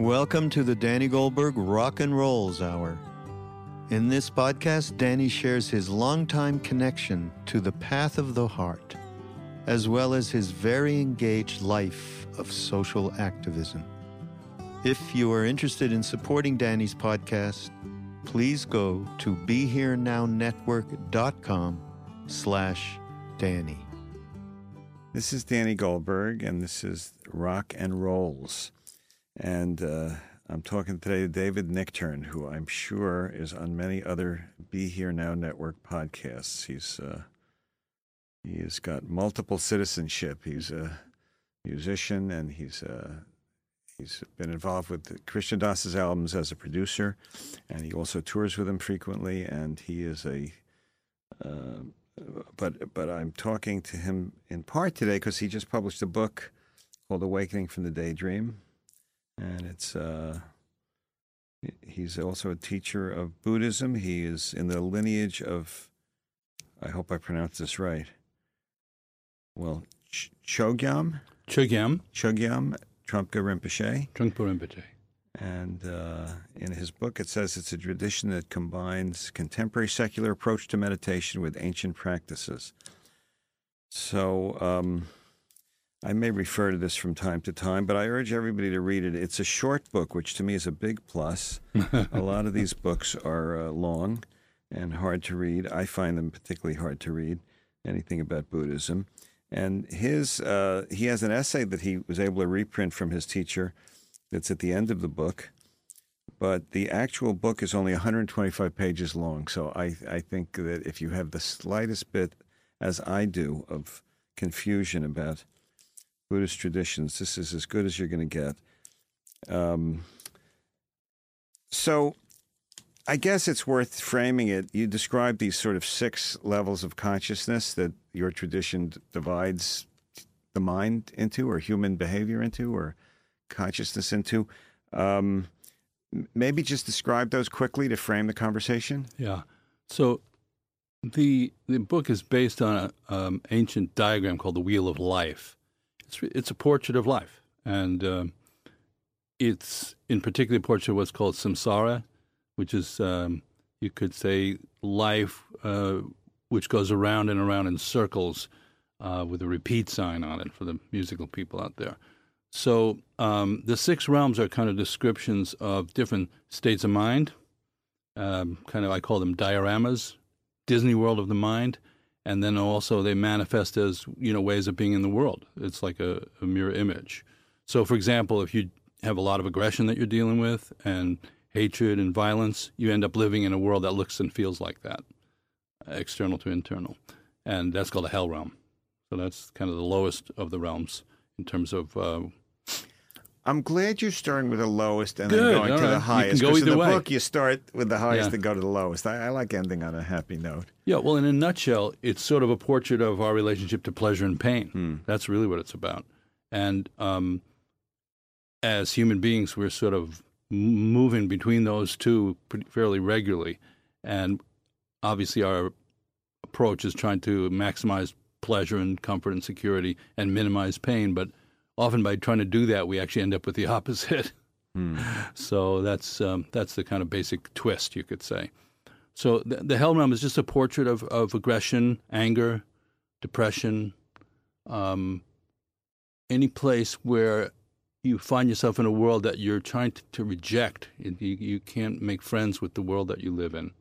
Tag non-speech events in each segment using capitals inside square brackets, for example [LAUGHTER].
Welcome to the Danny Goldberg Rock and Rolls Hour. In this podcast, Danny shares his longtime connection to the path of the heart, as well as his very engaged life of social activism. If you are interested in supporting Danny's podcast, please go to BeHereNowNetwork.com slash Danny. This is Danny Goldberg, and this is Rock and Rolls. And uh, I'm talking today to David Nichtern, who I'm sure is on many other Be Here Now Network podcasts. He's uh, he has got multiple citizenship. He's a musician, and he's uh, he's been involved with Krishna Das's albums as a producer, and he also tours with him frequently. And he is a uh, but but I'm talking to him in part today because he just published a book called Awakening from the Daydream and it's uh, he's also a teacher of Buddhism. He is in the lineage of, I hope I pronounced this right. Well, Ch- Chogyam, Chogyam, Chogyam Trungpa Rinpoche. Trungpa Rinpoche. And uh, in his book, it says it's a tradition that combines contemporary secular approach to meditation with ancient practices. So, um, I may refer to this from time to time, but I urge everybody to read it. It's a short book, which to me is a big plus. [LAUGHS] a lot of these books are uh, long and hard to read. I find them particularly hard to read, anything about Buddhism. And his uh, he has an essay that he was able to reprint from his teacher that's at the end of the book. But the actual book is only 125 pages long. So I, I think that if you have the slightest bit, as I do, of confusion about Buddhist traditions. This is as good as you're going to get. Um, so, I guess it's worth framing it. You describe these sort of six levels of consciousness that your tradition divides the mind into, or human behavior into, or consciousness into. Um, maybe just describe those quickly to frame the conversation. Yeah. So the the book is based on an um, ancient diagram called the Wheel of Life, it's it's a portrait of life, and uh, it's in particular a portrait of what's called samsara, which is um, you could say life uh, which goes around and around in circles uh, with a repeat sign on it for the musical people out there. So um, the six realms are kind of descriptions of different states of mind. Um, kind of, I call them dioramas, Disney World of the mind and then also they manifest as you know ways of being in the world. It's like a, a mirror image. So, for example, if you have a lot of aggression that you're dealing with and hatred and violence, you end up living in a world that looks and feels like that, external to internal, and that's called a hell realm. So that's kind of the lowest of the realms in terms of uh, I'm glad you're starting with the lowest and Good, then going to right. the highest. Because in the way. book, you start with the highest Yeah. and go to the lowest. I, I like ending on a happy note. Yeah, well, in a nutshell, it's sort of a portrait of our relationship to pleasure and pain. Hmm. That's really what it's about. And um, as human beings, we're sort of moving between those two pretty, fairly regularly. And obviously, our approach is trying to maximize pleasure and comfort and security and minimize pain. But often, by trying to do that, we actually end up with the [LAUGHS] opposite. So that's um, that's the kind of basic twist, you could say. So the, the hell realm is just a portrait of, of aggression, anger, depression, um, any place where you find yourself in a world that you're trying to, to reject. You, you can't make friends with the world that you live in.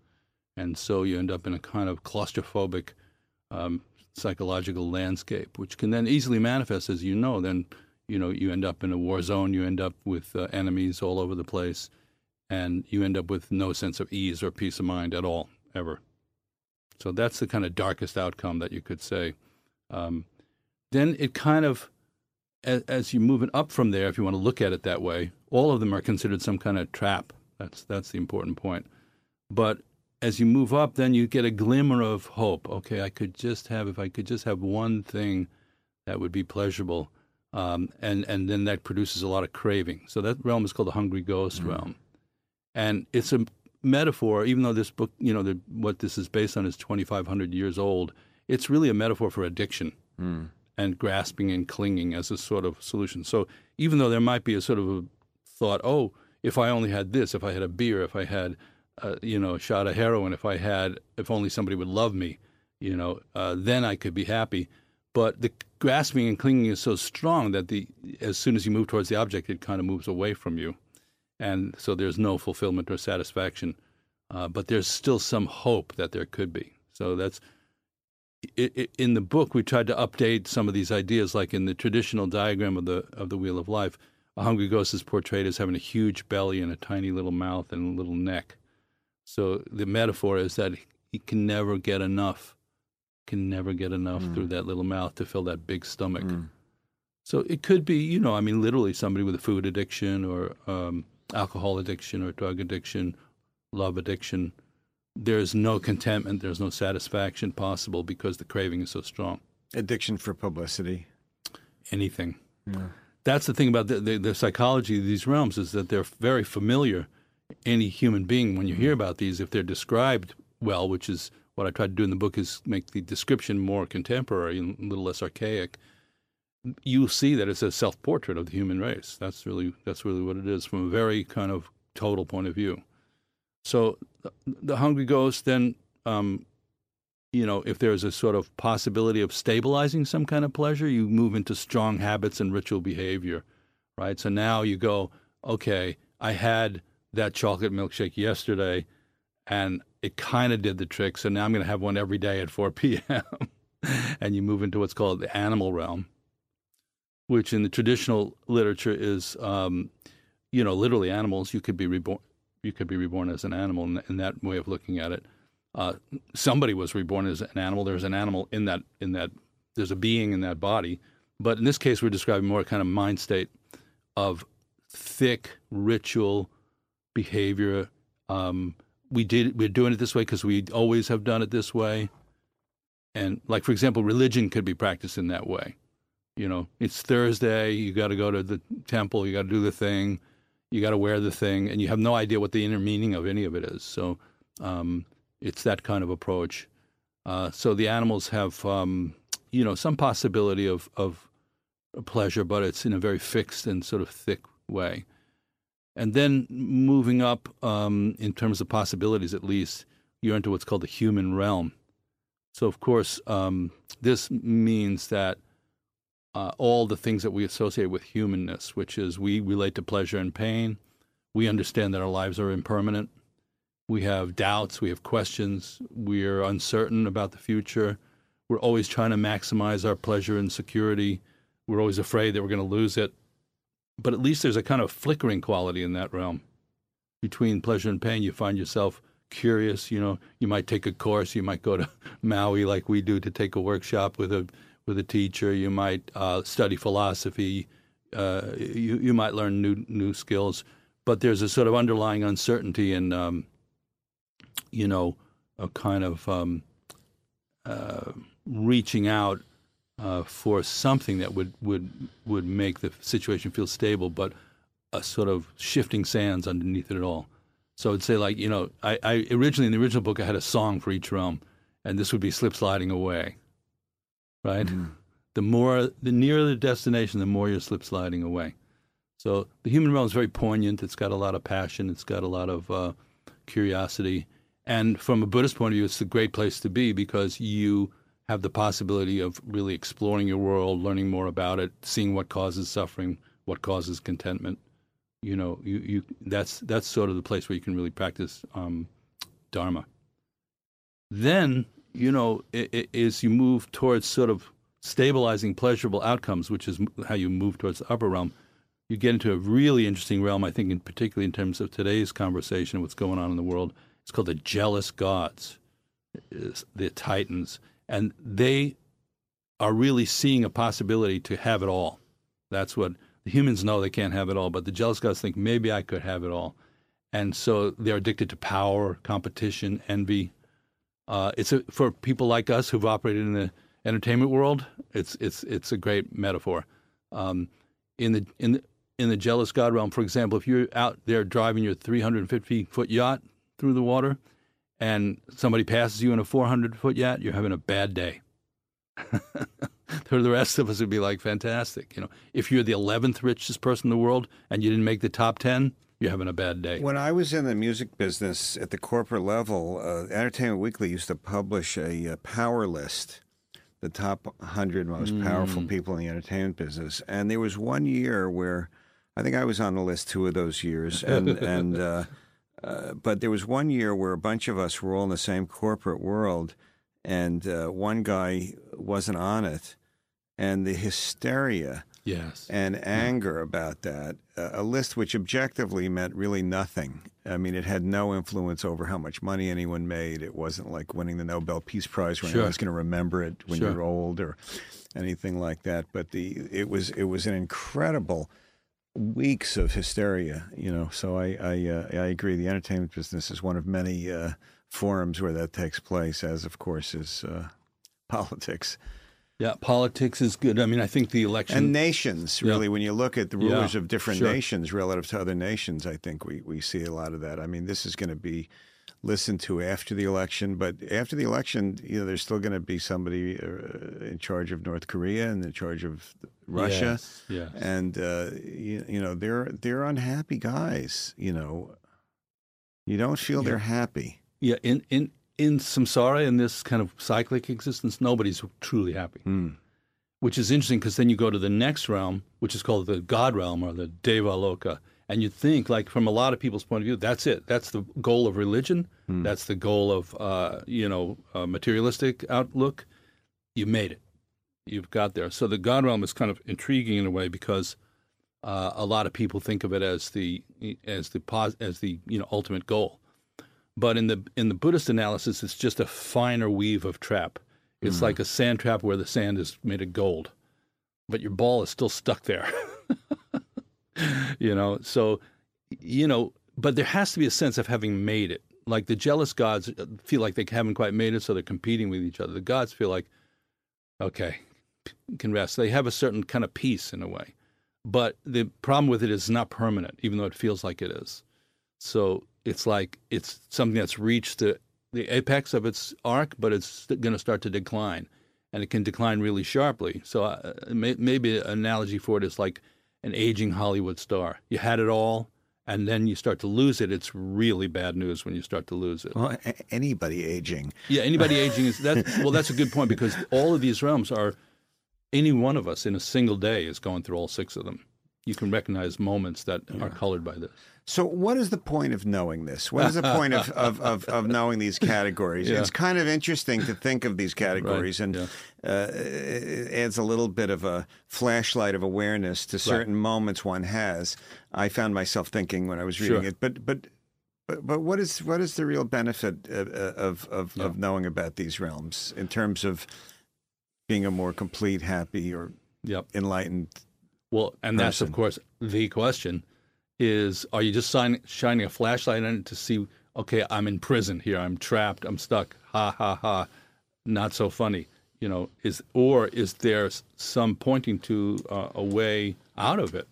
And so you end up in a kind of claustrophobic um, psychological landscape, which can then easily manifest, as you know. Then, you know, you end up in a war zone, you end up with uh, enemies all over the place and you end up with no sense of ease or peace of mind at all, ever. So that's the kind of darkest outcome that you could say. Um, then it kind of, as, as you move it up from there, if you want to look at it that way, all of them are considered some kind of trap. That's that's the important point. But as you move up, then you get a glimmer of hope. Okay, I could just have if I could just have one thing that would be pleasurable, um, and and then that produces a lot of craving. So that realm is called the hungry ghost realm and it's a metaphor. Even though this book, you know, the, what this is based on is 2,500 years old, it's really a metaphor for addiction and grasping and clinging as a sort of solution. So even though there might be a sort of a thought, oh, if I only had this, if I had a beer, if I had, uh, you know, a shot of heroin, if I had, if only somebody would love me, you know, uh, then I could be happy. But the grasping and clinging is so strong that the as soon as you move towards the object, it kind of moves away from you, and so there's no fulfillment or satisfaction. Uh, but there's still some hope that there could be. So that's it, it, in the book. We tried to update some of these ideas, like in the traditional diagram of the of the wheel of life. A hungry ghost is portrayed as having a huge belly and a tiny little mouth and a little neck. So the metaphor is that he can never get enough can never get enough mm. through that little mouth to fill that big stomach. Mm. So it could be, you know, I mean, literally somebody with a food addiction or um, alcohol addiction or drug addiction, love addiction. There's no contentment, there's no satisfaction possible because the craving is so strong. Addiction for publicity. Anything. Yeah. That's the thing about the, the, the psychology of these realms is that they're very familiar. Any human being, when you hear about these, if they're described well, which is what I try to do in the book is make the description more contemporary and a little less archaic. You see that it's a self-portrait of the human race. That's really that's really what it is from a very kind of total point of view. So the hungry ghost then, um, you know, if there's a sort of possibility of stabilizing some kind of pleasure, you move into strong habits and ritual behavior, right? So now you go, okay, I had that chocolate milkshake yesterday, and it kind of did the trick. So now I'm going to have one every day at 4 [LAUGHS] p.m. and you move into what's called the animal realm, which in the traditional literature is, um, you know, literally animals. You could be reborn. You could be reborn as an animal in, in that way of looking at it. Uh, somebody was reborn as an animal. There's an animal in that in that. There's a being in that body, but in this case, we're describing more kind of mind state of thick ritual behavior. Um, we did we're doing it this way because we always have done it this way. And like for example religion could be practiced in that way. You know it's thursday you got to go to the temple you got to do the thing you got to wear the thing and you have no idea what the inner meaning of any of it is. So um, it's that kind of approach. Uh, so the animals have um, you know some possibility of of pleasure but it's in a very fixed and sort of thick way and then moving up um, in terms of possibilities, at least, you're into what's called the human realm. So, of course, um, this means that uh, all the things that we associate with humanness, which is we relate to pleasure and pain, we understand that our lives are impermanent, we have doubts, we have questions, we're uncertain about the future, we're always trying to maximize our pleasure and security, we're always afraid that we're going to lose it but at least there's a kind of flickering quality in that realm. Between pleasure and pain, you find yourself curious. You know, you might take a course. You might go to [LAUGHS] Maui like we do to take a workshop with a with a teacher. You might uh, study philosophy. Uh, you you might learn new new skills. But there's a sort of underlying uncertainty and um, you know a kind of um, uh, reaching out uh, for something that would, would, would make the situation feel stable, but a sort of shifting sands underneath it all. So I'd say, like, you know, I, I originally in the original book, I had a song for each realm, and this would be slip sliding away, right? Mm. [LAUGHS] The more, the nearer the destination, the more you're slip sliding away. So the human realm is very poignant. It's got a lot of passion. It's got a lot of uh, curiosity. And from a Buddhist point of view, it's a great place to be because you have the possibility of really exploring your world, learning more about it, seeing what causes suffering, what causes contentment. You know, you, you that's that's sort of the place where you can really practice um, dharma. Then, you know, it, it, as you move towards sort of stabilizing pleasurable outcomes, which is how you move towards the upper realm, you get into a really interesting realm. I think, in particularly in terms of today's conversation, what's going on in the world. It's called the jealous gods, the titans and they are really seeing a possibility to have it all. That's what the humans know they can't have it all, but the jealous gods think maybe I could have it all, and so they're addicted to power, competition, envy. Uh, it's a, for people like us who've operated in the entertainment world. It's it's it's a great metaphor. Um, in the in the in the jealous god realm, for example, if you're out there driving your 350 foot yacht through the water, and somebody passes you in a 400 foot yacht, you're having a bad day. [LAUGHS] the rest of us, it'd be like fantastic. You know, if you're the 11th richest person in the world and you didn't make the top 10, you're having a bad day. When I was in the music business at the corporate level, uh, Entertainment Weekly used to publish a, a power list, the top 100 most Mm. powerful people in the entertainment business. And there was one year where I think I was on the list two of those years. And, [LAUGHS] and uh, uh, but there was one year where a bunch of us were all in the same corporate world, and uh, one guy wasn't on it. And the hysteria yes. and anger about that. Uh, a list which objectively meant really nothing. I mean, it had no influence over how much money anyone made. It wasn't like winning the Nobel Peace Prize where Sure. anyone's going to remember it when Sure. you're old or anything like that. But the it was it was an incredible weeks of hysteria. You know, so I I, uh, I agree. The entertainment business is one of many uh, forums where that takes place, as of course is uh, [LAUGHS] politics. yeah, politics is good. I mean, I think the election. And nations, Yeah. really, when you look at the rulers Yeah, of different sure. nations relative to other nations, I think we, we see a lot of that. I mean, this is going to be listened to after the election, but after the election, you know, there's still going to be somebody uh, in charge of North Korea and in charge of Russia, Yes, yes. and uh, you, you know, they're they're unhappy guys. You know, you don't feel they're happy. Yeah, in, in, in samsara, in this kind of cyclic existence, nobody's truly happy. Hmm. Which is interesting because then you go to the next realm, which is called the God realm or the Deva Loka. And you think, like, from a lot of people's point of view, that's it. That's the goal of religion. That's the goal of, uh, you know, materialistic outlook. You made it. You've got there. So the God realm is kind of intriguing in a way because uh, a lot of people think of it as the as the pos- as the you know ultimate goal. But in the in the Buddhist analysis, it's just a finer weave of trap. It's like a sand trap where the sand is made of gold, but your ball is still stuck there. [LAUGHS] [LAUGHS] you know, so you know, but there has to be a sense of having made it. Like the jealous gods feel like they haven't quite made it, so they're competing with each other. The gods feel like, okay, can rest. They have a certain kind of peace in a way, but the problem with it is not permanent, even though it feels like it is. So it's like it's something that's reached the, the apex of its arc, but it's going to start to decline, and it can decline really sharply. So uh, may, maybe an analogy for it is like an aging Hollywood star. You had it all, and then you start to lose it. It's really bad news when you start to lose it. Well, a- anybody aging, Yeah, anybody [LAUGHS] aging is that. Well, that's a good point because all of these realms are. Any one of us in a single day is going through all six of them. You can recognize moments that are colored by this. So, what is the point of knowing this? What is the point of, of, of, of knowing these [LAUGHS] categories? Yeah. It's kind of interesting to think of these categories, and yeah. uh, it adds a little bit of a flashlight of awareness to certain moments one has. I found myself thinking when I was reading Sure. it, but but. But, but what is what is the real benefit of of, of, Yeah. of knowing about these realms in terms of being a more complete, happy, or Yep. enlightened? Well, and that's of course the question: is are you just sign, shining a flashlight on it to see? Okay, I'm in prison here. I'm trapped. I'm stuck. Ha ha ha. Not so funny. You know, is or is there some pointing to uh, a way out of it?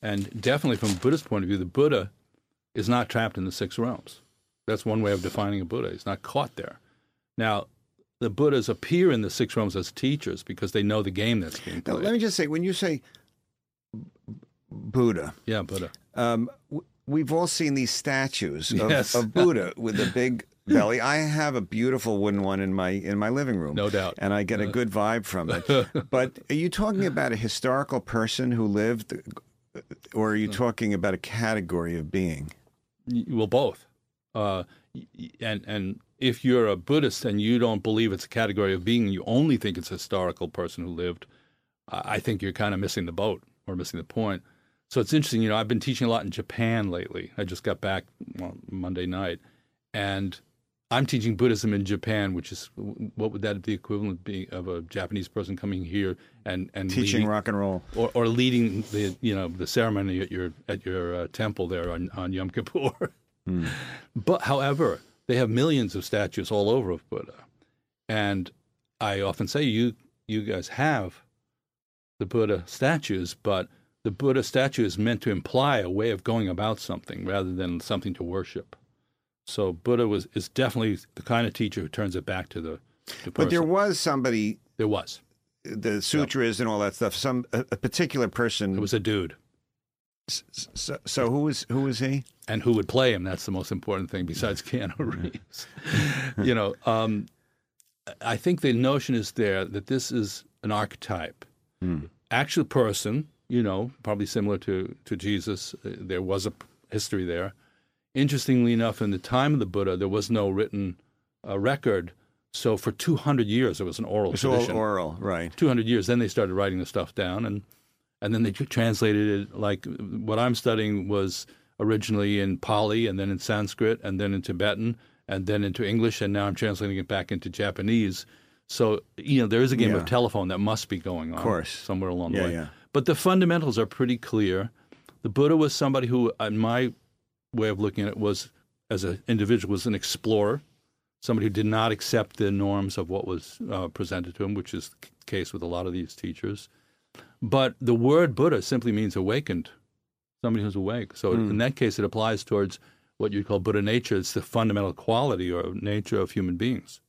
And definitely from a Buddhist point of view, the Buddha is not trapped in the six realms. That's one way of defining a Buddha. He's not caught there. Now, the Buddhas appear in the six realms as teachers because they know the game that's being played. Now, played. let me just say, when you say Buddha, yeah, Buddha. um, we've all seen these statues of, Yes. of [LAUGHS] Buddha with a big belly. I have a beautiful wooden one in my in my living room, No doubt. and I get a good vibe from it. [LAUGHS] but are you talking about a historical person who lived, or are you talking about a category of being? Well, both. Uh, and and if you're a Buddhist and you don't believe it's a category of being, you only think it's a historical person who lived. I think you're kind of missing the boat or missing the point. So it's interesting. You know, I've been teaching a lot in Japan lately. I just got back well, Monday night, and I'm teaching Buddhism in Japan, which is what would that be equivalent be of a Japanese person coming here and and Teaching leading- rock and roll. or, or leading the you know the ceremony at your at your uh, temple there on, on Yom Kippur. [LAUGHS] But however, they have millions of statues all over of Buddha, and I often say you you guys have the Buddha statues, but the Buddha statue is meant to imply a way of going about something rather than something to worship. So Buddha was is definitely the kind of teacher who turns it back to the, person. But there was somebody there was the sutras and all that stuff. Some a, a particular person It was a dude. So, so who was who was he? And who would play him? That's the most important thing besides [LAUGHS] Keanu Reeves. [LAUGHS] you know, um, I think the notion is there that this is an archetype, Hmm. actual person. You know, probably similar to to Jesus. Uh, There was a history there. Interestingly enough, in the time of the Buddha, there was no written uh, record. So for 200 years, it was an oral It's all tradition. oral, right? 200 years. Then they started writing the stuff down, and and then they translated it. Like what I'm studying was originally in Pali, and then in Sanskrit, and then in Tibetan, and then into English, and now I'm translating it back into Japanese. So you know there is a game Yeah. of telephone that must be going on, course. somewhere along the way. yeah. But the fundamentals are pretty clear. The Buddha was somebody who, in my way of looking at it, was as an individual was an explorer, somebody who did not accept the norms of what was uh, presented to him, which is the case with a lot of these teachers. But the word Buddha simply means awakened, somebody who's awake. So in that case, it applies towards what you call Buddha nature. It's the fundamental quality or nature of human beings,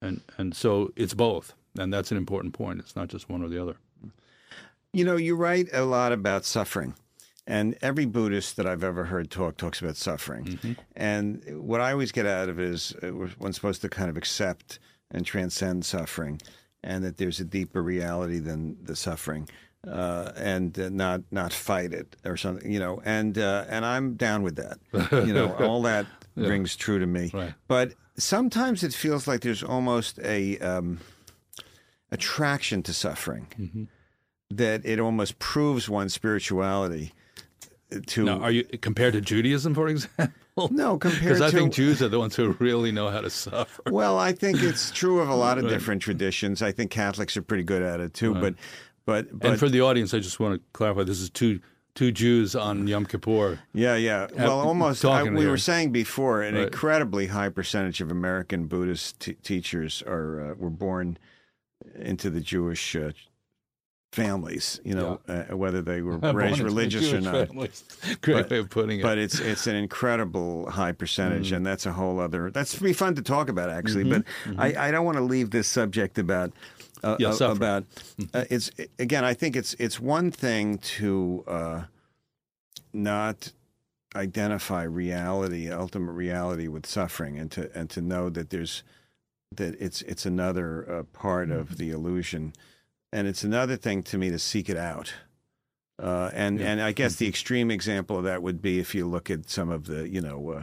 and and so it's both, and that's an important point. It's not just one or the other. You know, you write a lot about suffering. And every Buddhist that I've ever heard talk talks about suffering. Mm-hmm. And what I always get out of it is uh, one's supposed to kind of accept and transcend suffering, and that there's a deeper reality than the suffering, uh, and uh, not not fight it or something. You know, and uh, and I'm down with that. You know, [LAUGHS] all that rings true to me. Right. But sometimes it feels like there's almost a um, attraction to suffering Mm-hmm. That it almost proves one's spirituality to Now, are you compared to Judaism, for example? no compared [LAUGHS] Because to I think Jews are the ones who really know how to suffer. well i think it's true of a lot of different traditions i think catholics are pretty good at it too but but but and for the audience, I just want to clarify: this is two two Jews on Yom Kippur. yeah yeah well almost I, we here. were saying before an Right. incredibly high percentage of american buddhist t- teachers are uh, were born into the jewish uh, families you know uh, whether they were [LAUGHS] raised religious or not families. [LAUGHS] Great But- way of putting it. but it's it's an incredible high percentage, Mm. and that's a whole other. That's be fun to talk about actually, but I, I don't want to leave this subject about. Uh, Mm-hmm. Yeah, uh, about uh, it's again. I think it's it's one thing to uh, not identify reality, ultimate reality, with suffering, and to and to know that there's that it's it's another uh, part Mm-hmm. of the illusion, and it's another thing to me to seek it out. Uh, and and I guess the Mm-hmm. extreme example of that would be if you look at some of the you know uh,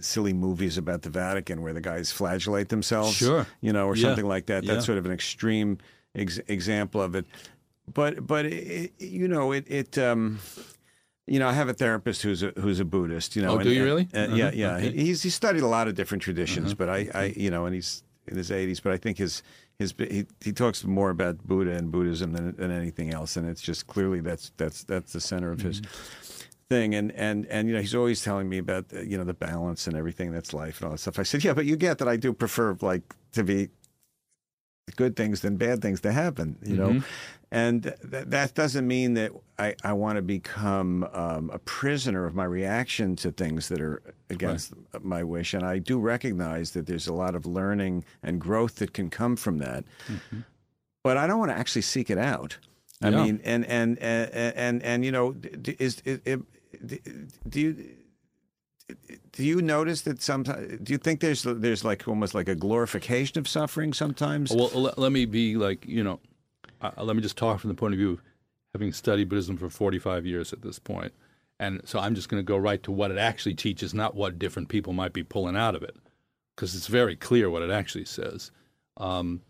silly movies about the Vatican where the guys flagellate themselves, Sure. you know, or Yeah. something like that. Yeah. That's sort of an extreme ex- example of it. But but it, you know it it. Um, you know, I have a therapist who's a who's a Buddhist. You know, Oh, do you really? uh, yeah, Uh-huh. yeah. Okay. He's he studied a lot of different traditions, Uh-huh. but I, I, you know, and he's in his eighties. But I think his his he, he talks more about Buddha and Buddhism than, than anything else, and it's just clearly that's that's that's the center of his mm-hmm. thing. And and and you know, he's always telling me about the, you know the balance and everything that's life and all that stuff. I said, yeah, but you get that I do prefer like to be good things than bad things to happen, you know. Mm-hmm. And th- that doesn't mean that I, I want to become um, a prisoner of my reaction to things that are against my wish. And I do recognize that there's a lot of learning and growth that can come from that. But I don't want to actually seek it out. I Yeah. mean, and and and and and you know, is it, it, do you do you notice that sometimes? Do you think there's there's like almost like a glorification of suffering sometimes? Well, let me be like, you know, uh, let me just talk from the point of view of having studied Buddhism for 45 years at this point. And so I'm just going to go right to what it actually teaches, not what different people might be pulling out of it, because it's very clear what it actually says. Um,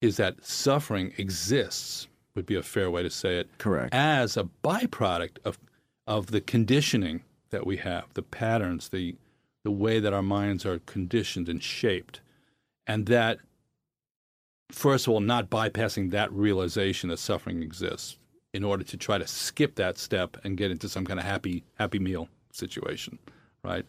is that suffering exists, would be a fair way to say it, Correct. as a byproduct of, of the conditioning that we have, the patterns, the, the way that our minds are conditioned and shaped. And that first of all, not bypassing that realization that suffering exists in order to try to skip that step and get into some kind of happy happy meal situation, right?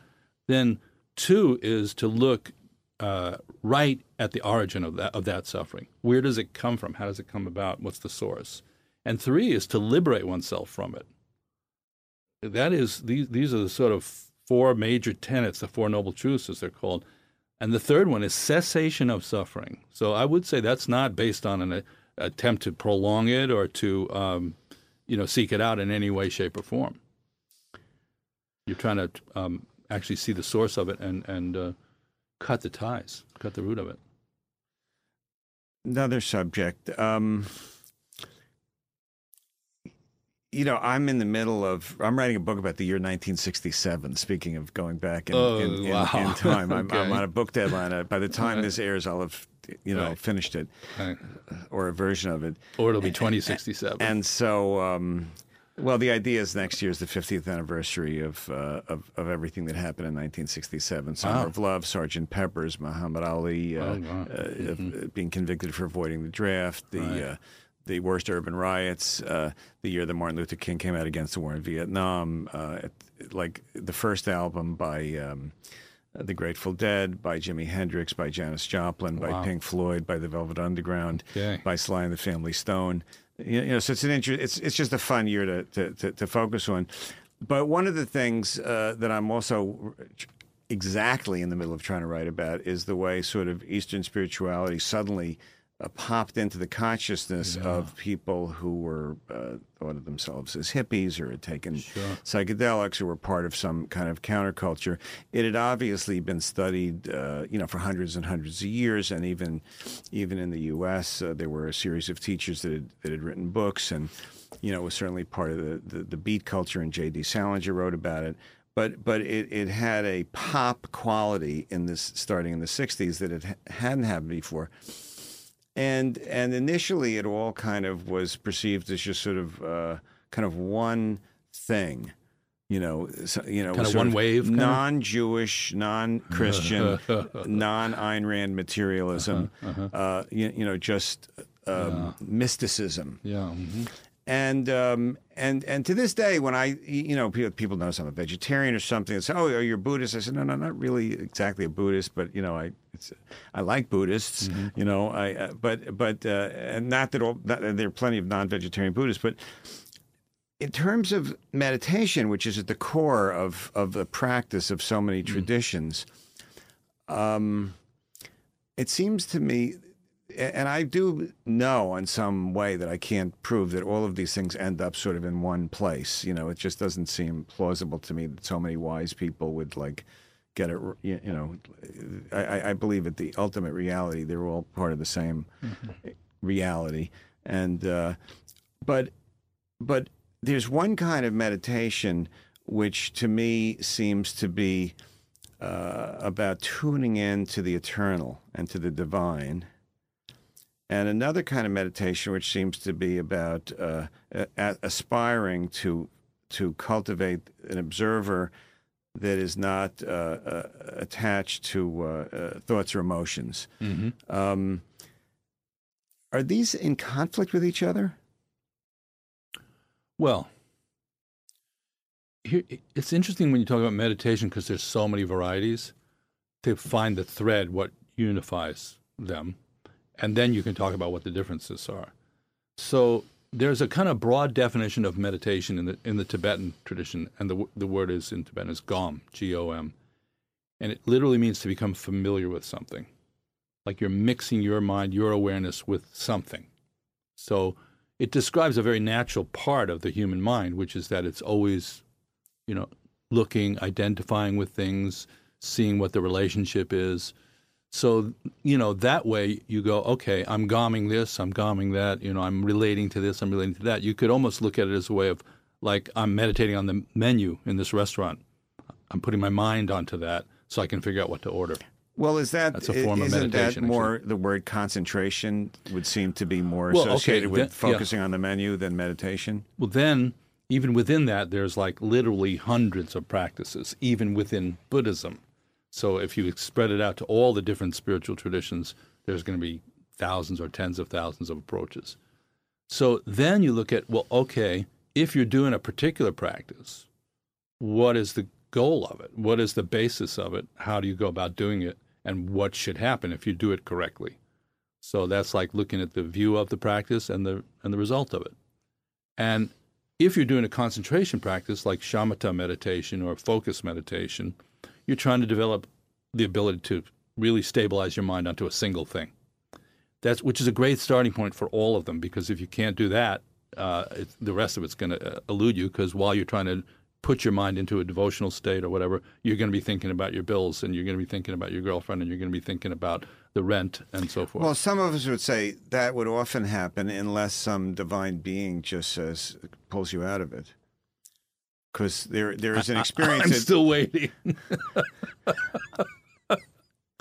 Then two is to look uh, right at the origin of that of that suffering. Where does it come from? How does it come about? What's the source? And three is to liberate oneself from it. That is these these are the sort of four major tenets, the four noble truths as they're called. And the third one is cessation of suffering. So I would say that's not based on an, attempt to prolong it or to um, you know seek it out in any way, shape, or form. You're trying to um, actually see the source of it and and uh, cut the ties, cut the root of it. Another subject. Um, you know, I'm in the middle of. I'm writing a book about the year 1967. Speaking of going back in, Oh, in, in, wow. in time, [LAUGHS] I'm, I'm on a book deadline. Uh, By the time Right. this airs, I'll have, you know, Right. finished it Right. or a version of it. Or it'll be 2067. And so, um, well, the idea is next year is the 50th anniversary of, uh, of of everything that happened in 1967. Summer Wow. of Love, Sergeant Pepper's, Muhammad Ali uh, Oh, wow. uh, of- being convicted for avoiding the draft, the uh, the worst urban riots, uh, the year that Martin Luther King came out against the war in Vietnam, uh, like the first album by. Um, the Grateful Dead, by Jimi Hendrix, by Janis Joplin, by Pink Floyd, by the Velvet Underground, Okay. by Sly and the Family Stone. You you know, so it's an inter- it's it's just a fun year to to, to, to focus on. But one of the things uh, that I'm also exactly in the middle of trying to write about is the way sort of Eastern spirituality suddenly uh, popped into the consciousness of people who were uh, thought of themselves as hippies or had taken psychedelics or were part of some kind of counterculture. It had obviously been studied, uh, you know, for hundreds and hundreds of years, and even even in the U.S., uh, there were a series of teachers that had, that had written books, and you know, it was certainly part of the, the, the beat culture. And J.D. Salinger wrote about it. But but it, it had a pop quality in this starting in the '60s that it hadn't had before and and initially it all kind of was perceived as just sort of uh, kind of one thing, you know, so, you know, Kind of one wave, non-Jewish, non-Christian, [LAUGHS] non-Ayn Rand materialism, Uh-huh, uh, you, you know, just um, mysticism. yeah. mhm. And um, and and to this day, when I you know people, people notice I'm a vegetarian or something, they say, "Oh, are you a Buddhist?" I said, "No, no, not really exactly a Buddhist, but you know, I it's, I like Buddhists, you know, I uh, but but uh, and not that all not, there are plenty of non-vegetarian Buddhists, but in terms of meditation, which is at the core of of the practice of so many traditions, um, it seems to me, and I do know in some way that I can't prove that all of these things end up sort of in one place. You know, it just doesn't seem plausible to me that so many wise people would like get it. You you know, I, I- believe that the ultimate reality, they're all part of the same reality, and uh, but but there's one kind of meditation which to me seems to be uh, about tuning in to the eternal and to the divine. And another kind of meditation, which seems to be about uh, a- aspiring to to cultivate an observer that is not uh, uh, attached to uh, uh, thoughts or emotions. Um, are these in conflict with each other? Well, here, it's interesting when you talk about meditation because there's so many varieties to find the thread, what unifies them, and then you can talk about what the differences are. So there's a kind of broad definition of meditation in the in the Tibetan tradition, and the the word is in Tibetan is gom, G O M, and it literally means to become familiar with something, like you're mixing your mind, your awareness with something. So it describes a very natural part of the human mind, which is that it's always, you know, looking, identifying with things, seeing what the relationship is. So, you know, that way you go, okay, I'm gomming this, I'm gomming that, you know, I'm relating to this, I'm relating to that. You could almost look at it as a way of like I'm meditating on the menu in this restaurant. I'm putting my mind onto that so I can figure out what to order. Well, is that That's a form of isn't meditation, that more the word concentration would seem to be more Well, okay, associated with then- yeah. focusing on the menu than meditation? Well, then, even within that, there's like literally hundreds of practices, even within Buddhism. So if you spread it out to all the different spiritual traditions, there's going to be thousands or tens of thousands of approaches. So then you look at, well, okay, if you're doing a particular practice, what is the goal of it? What is the basis of it? How do you go about doing it? And what should happen if you do it correctly? So that's like looking at the view of the practice and the and the result of it. And if you're doing a concentration practice like shamatha meditation or focus meditation, you're trying to develop the ability to really stabilize your mind onto a single thing. that's which is a great starting point for all of them because if you can't do that, uh, it's, the rest of it's going to uh, elude you because while you're trying to put your mind into a devotional state or whatever, you're going to be thinking about your bills and you're going to be thinking about your girlfriend and you're going to be thinking about the rent and so forth. Well, some of us would say that would often happen unless some divine being just says pulls you out of it. Because there, there is an experience. I'm that- still waiting. [LAUGHS]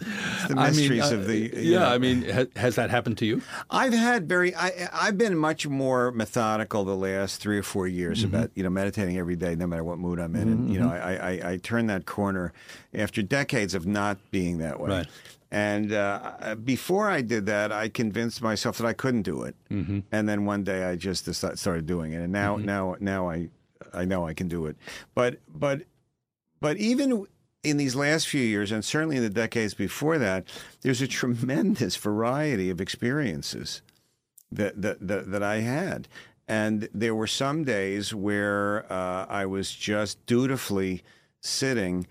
it's the I mean, mysteries uh, of the. you yeah. know. I mean, ha- has that happened to you? I've had very. I, I've been much more methodical the last three or four years Mm-hmm. about you know meditating every day, no matter what mood I'm in, and you know I, I I turned that corner after decades of not being that way. Right. And uh, before I did that, I convinced myself that I couldn't do it. Mm-hmm. And then one day I just decided, started doing it, and now now now I I know I can do it. But but but even in these last few years, and certainly in the decades before that, there's a tremendous variety of experiences that that that, that I had. And there were some days where uh, I was just dutifully sitting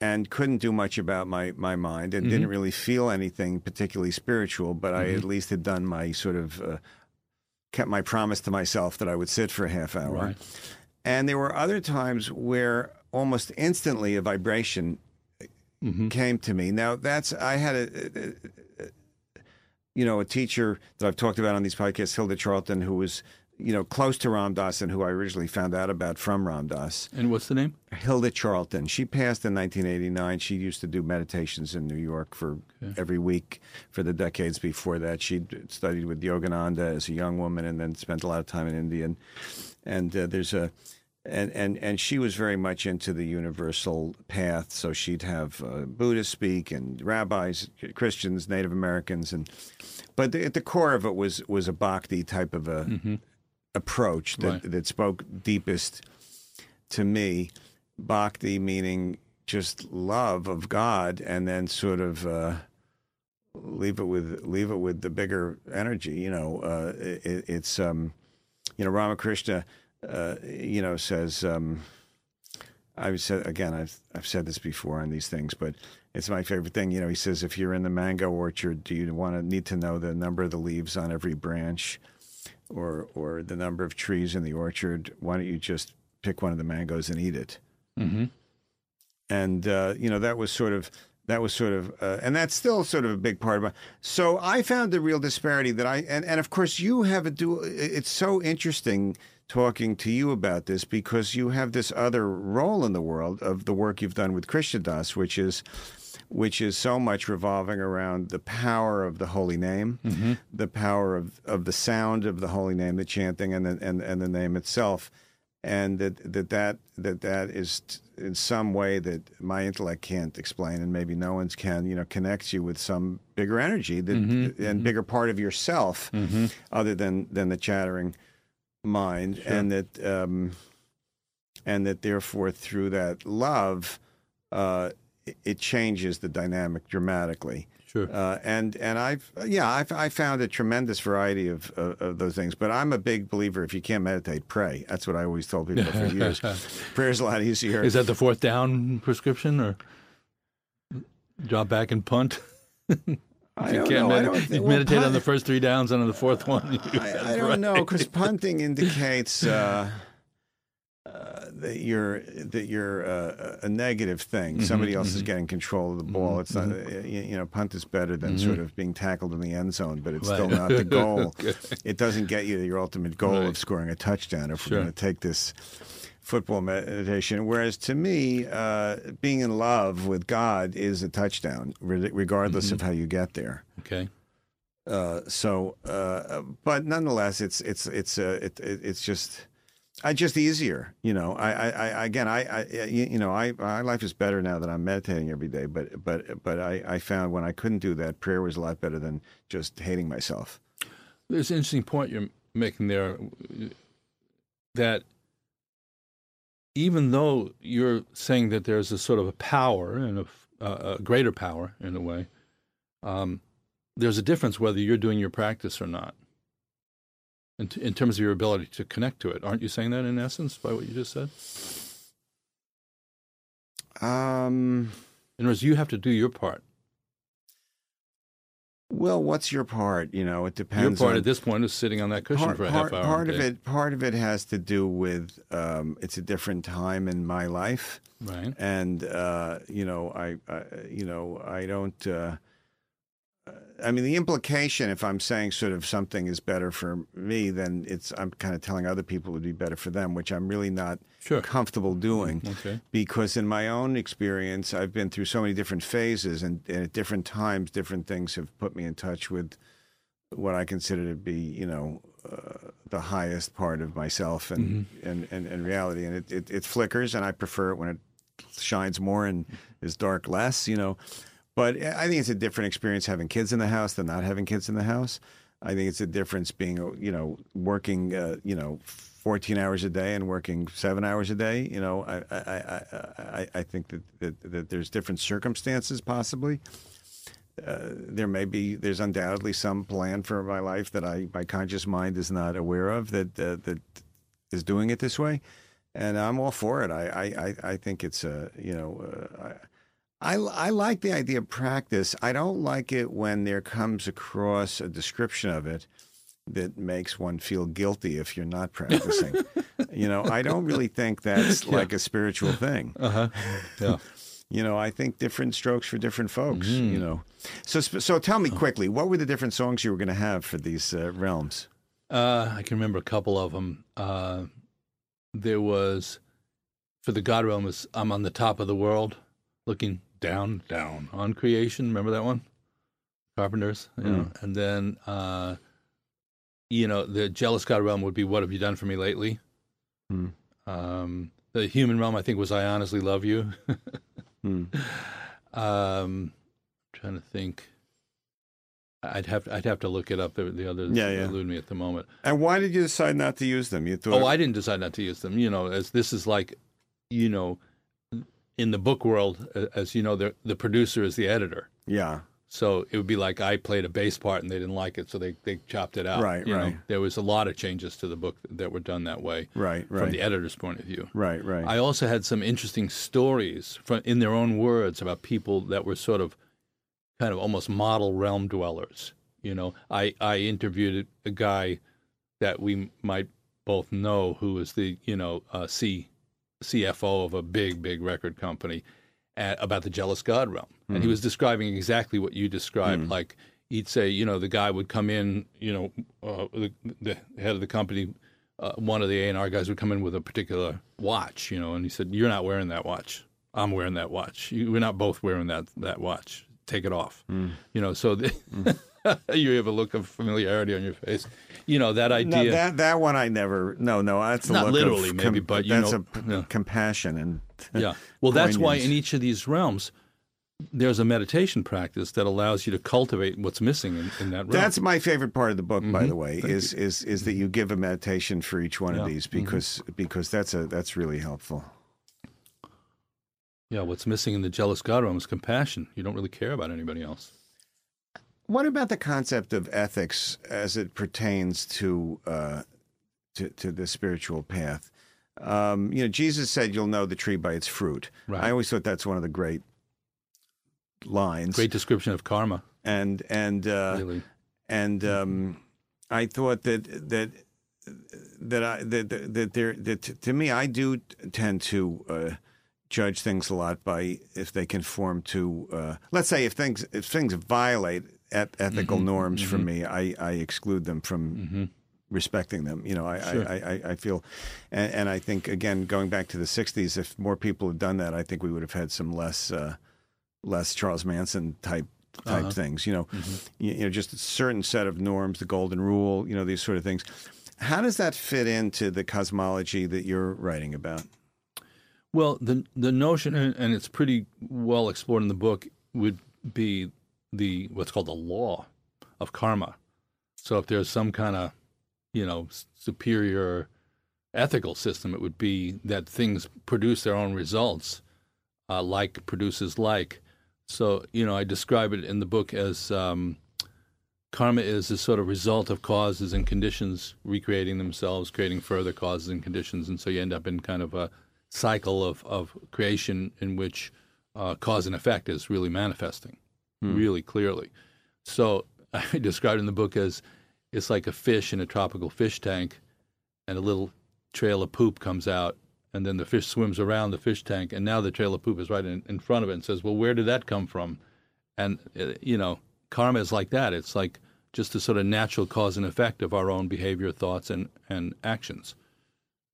and couldn't do much about my, my mind and didn't really feel anything particularly spiritual, but I at least had done my sort of uh, kept my promise to myself that I would sit for a half hour. Right. And there were other times where almost instantly a vibration mm-hmm. came to me. Now that's I had a, you know a teacher that I've talked about on these podcasts, Hilda Charlton, who was you know close to Ram Dass and who I originally found out about from Ram Dass. And what's the name? Hilda Charlton. She passed in 1989. She used to do meditations in New York for every week for the decades before that. She studied with Yogananda as a young woman and then spent a lot of time in India. And, and uh, there's a and, and and she was very much into the universal path. So she'd have uh, Buddhists speak and rabbis, Christians, Native Americans, and but the, at the core of it was was a bhakti type of a approach that Right. that spoke deepest to me. Bhakti meaning just love of God, and then sort of uh, leave it with leave it with the bigger energy. You know, uh, it, it's um, you know Ramakrishna. Uh, you know says. Um, I've said again. I've I've said this before on these things, but it's my favorite thing. You know, he says, if you're in the mango orchard, do you want to need to know the number of the leaves on every branch, or or the number of trees in the orchard? Why don't you just pick one of the mangoes and eat it? Mm-hmm. and uh, you know that was sort of that was sort of uh, and that's still sort of a big part of my so i found the real disparity that i and, and of course you have a dual it's so interesting talking to you about this because you have this other role in the world of the work you've done with Krishna Das, which is which is so much revolving around the power of the holy name, the power of, of the sound of the holy name, the chanting, and the, and and the name itself, and that that that that that is in some way that my intellect can't explain, and maybe no one's can. You know, connects you with some bigger energy that and bigger part of yourself, other than than the chattering mind, and that um, and that therefore through that love. Uh, it changes the dynamic dramatically. Sure. Uh, and and I've yeah I've I found a tremendous variety of, of of those things. But I'm a big believer if you can't meditate, pray. That's what I always told people for years. [LAUGHS] Prayer's a lot easier. Is that the fourth down prescription or drop back and punt? [LAUGHS] I you don't can't know. I don't you think- well, meditate on the first three downs and on the fourth one. [LAUGHS] I, I don't know because punting indicates uh, uh, that you're that you're uh, a negative thing. Somebody else is getting control of the ball. It's not uh, you, you know punt is better than sort of being tackled in the end zone, but it's still not the [LAUGHS] goal. Okay. It doesn't get you to your ultimate goal Right. of scoring a touchdown. If Sure. we're going to take this football meditation, whereas to me, uh, being in love with God is a touchdown, re- regardless of how you get there. Okay. Uh, so, uh, but nonetheless, it's it's it's uh, it, it, it's just. I just easier, you know. I, I, I again, I, I, you know, I, my life is better now that I'm meditating every day. But, but, but I, I found when I couldn't do that, prayer was a lot better than just hating myself. There's an interesting point you're making there that even though you're saying that there's a sort of a power and a, a greater power in a way, um, there's a difference whether you're doing your practice or not in, t- in terms of your ability to connect to it. Aren't you saying that in essence by what you just said? Um, In other words, you have to do your part. Well, what's your part? You know, it depends. Your part on, at this point is sitting on that cushion part, for a part, half hour. part of it, part of it has to do with um, it's a different time in my life, right? and uh, you know, I, I, you know, I don't. Uh, I mean, the implication, if I'm saying sort of something is better for me, then it's I'm kind of telling other people it would be better for them, which I'm really not Sure. comfortable doing. Okay. because in my own experience, I've been through so many different phases, and, and at different times, different things have put me in touch with what I consider to be, you know, uh, the highest part of myself and and, and, and reality. And it, it, it flickers, and I prefer it when it shines more and is dark less, you know. But I think it's a different experience having kids in the house than not having kids in the house. I think it's a difference being, you know, working, uh, you know, 14 hours a day and working seven hours a day. You know, I, I, I, I, think that, that, that there's different circumstances possibly. Uh, there may be, there's undoubtedly some plan for my life that I, my conscious mind is not aware of that, uh, that is doing it this way. And I'm all for it. I, I, I- I think it's a, you know, uh, I, I, like the idea of practice. I don't like it when there comes across a description of it that makes one feel guilty if you're not practicing. [LAUGHS] you know, I don't really think that's like a spiritual thing. Uh huh. Yeah. [LAUGHS] You know, I think different strokes for different folks. You know, so so tell me quickly, what were the different songs you were going to have for these uh, realms? Uh, I can remember a couple of them. Uh, there was for the God realm was I'm on the top of the world, looking down, down on creation. Remember that one? Carpenters, you know. And then, uh, you know, the jealous God realm would be What have you done for me lately? Hmm. Um, the human realm, I think, was I honestly love you. Hmm. [LAUGHS] um, trying to think. I'd have I'd have to look it up. The, the others Yeah, yeah. elude me at the moment. And why did you decide not to use them? You thought, Oh, I didn't decide not to use them. You know, as this is like, you know, in the book world, as you know, the the producer is the editor. yeah, So it would be like I played a bass part and they didn't like it, so they, they chopped it out. Right, you know. There was a lot of changes to the book that were done that way right, right. from the editor's point of view. right, right. I also had some interesting stories from, in their own words about people that were sort of kind of almost model realm dwellers. You know, I, I interviewed a guy that we might both know who was the, you know, uh, C, CFO of a big, big record company at, about the jealous God realm. And he was describing exactly what you described. Like he'd say, you know, the guy would come in, you know, uh, the, the head of the company, uh, one of the A&R guys would come in with a particular watch, you know, and he said, you're not wearing that watch. I'm wearing that watch. You, we're not both wearing that, that watch. Take it off. You know, so the, [LAUGHS] you have a look of familiarity on your face. You know, that no, idea. that that one I never. No, no, that's Not literally, of maybe, but you that's know, a p- yeah. compassion and uh, Yeah. Well, that's why in each of these realms, there's a meditation practice that allows you to cultivate what's missing in, in that realm. That's my favorite part of the book, by mm-hmm. the way, is is is that you give a meditation for each one of these mm-hmm. because because that's a that's really helpful. yeah, what's missing in the jealous God realm is compassion. You don't really care about anybody else. What about the concept of ethics as it pertains to uh, to, to the spiritual path? Um, you know, Jesus said, "You'll know the tree by its fruit." Right. I always thought that's one of the great lines. Great description of karma, and and uh, really. and um, I thought that that that I that that, that there that to me I do tend to uh, judge things a lot by if they conform to uh, let's say if things if things violate eth- ethical mm-hmm. norms for mm-hmm. me I, I exclude them from mm-hmm. respecting them you know I Sure. I, I, I feel and, and I think again going back to the 60s if more people had done that I think we would have had some less uh, less Charles Manson type type uh-huh. things. You know, you, you know, just a certain set of norms, the golden rule. You know, these sort of things. How does that fit into the cosmology that you're writing about? Well, the the notion, and it's pretty well explored in the book, would be the what's called the law of karma. So if there's some kind of, you know, superior ethical system, it would be that things produce their own results, uh, like produces like. So you know, I describe it in the book as um, karma is a sort of result of causes and conditions recreating themselves, creating further causes and conditions, and so you end up in kind of a cycle of, of creation in which uh, cause and effect is really manifesting really clearly. So [LAUGHS] I described in the book as it's like a fish in a tropical fish tank, and a little trail of poop comes out, and then the fish swims around the fish tank, and now the trail of poop is right in, in front of it and says, Well, where did that come from? And, uh, you know, karma is like that. It's like just a sort of natural cause and effect of our own behavior, thoughts, and, and actions.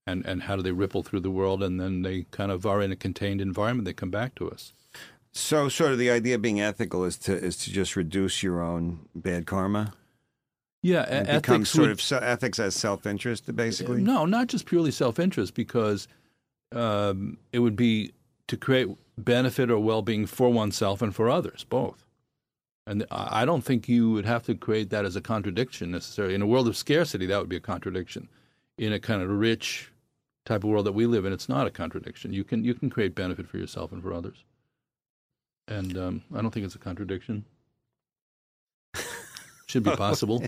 And, and how do they ripple through the world? And then they kind of are in a contained environment. They come back to us. So, sort of the idea of being ethical is to is to just reduce your own bad karma. Yeah, It ethics becomes sort would- of so, ethics as self interest, basically. No, not just purely self interest, because um, it would be to create benefit or well being for oneself and for others, both. And I I don't think you would have to create that as a contradiction necessarily. In a world of scarcity, that would be a contradiction. In a kind of rich type of world that we live in, it's not a contradiction. You can you can create benefit for yourself and for others. And um, I don't think it's a contradiction. Should be [LAUGHS] possible.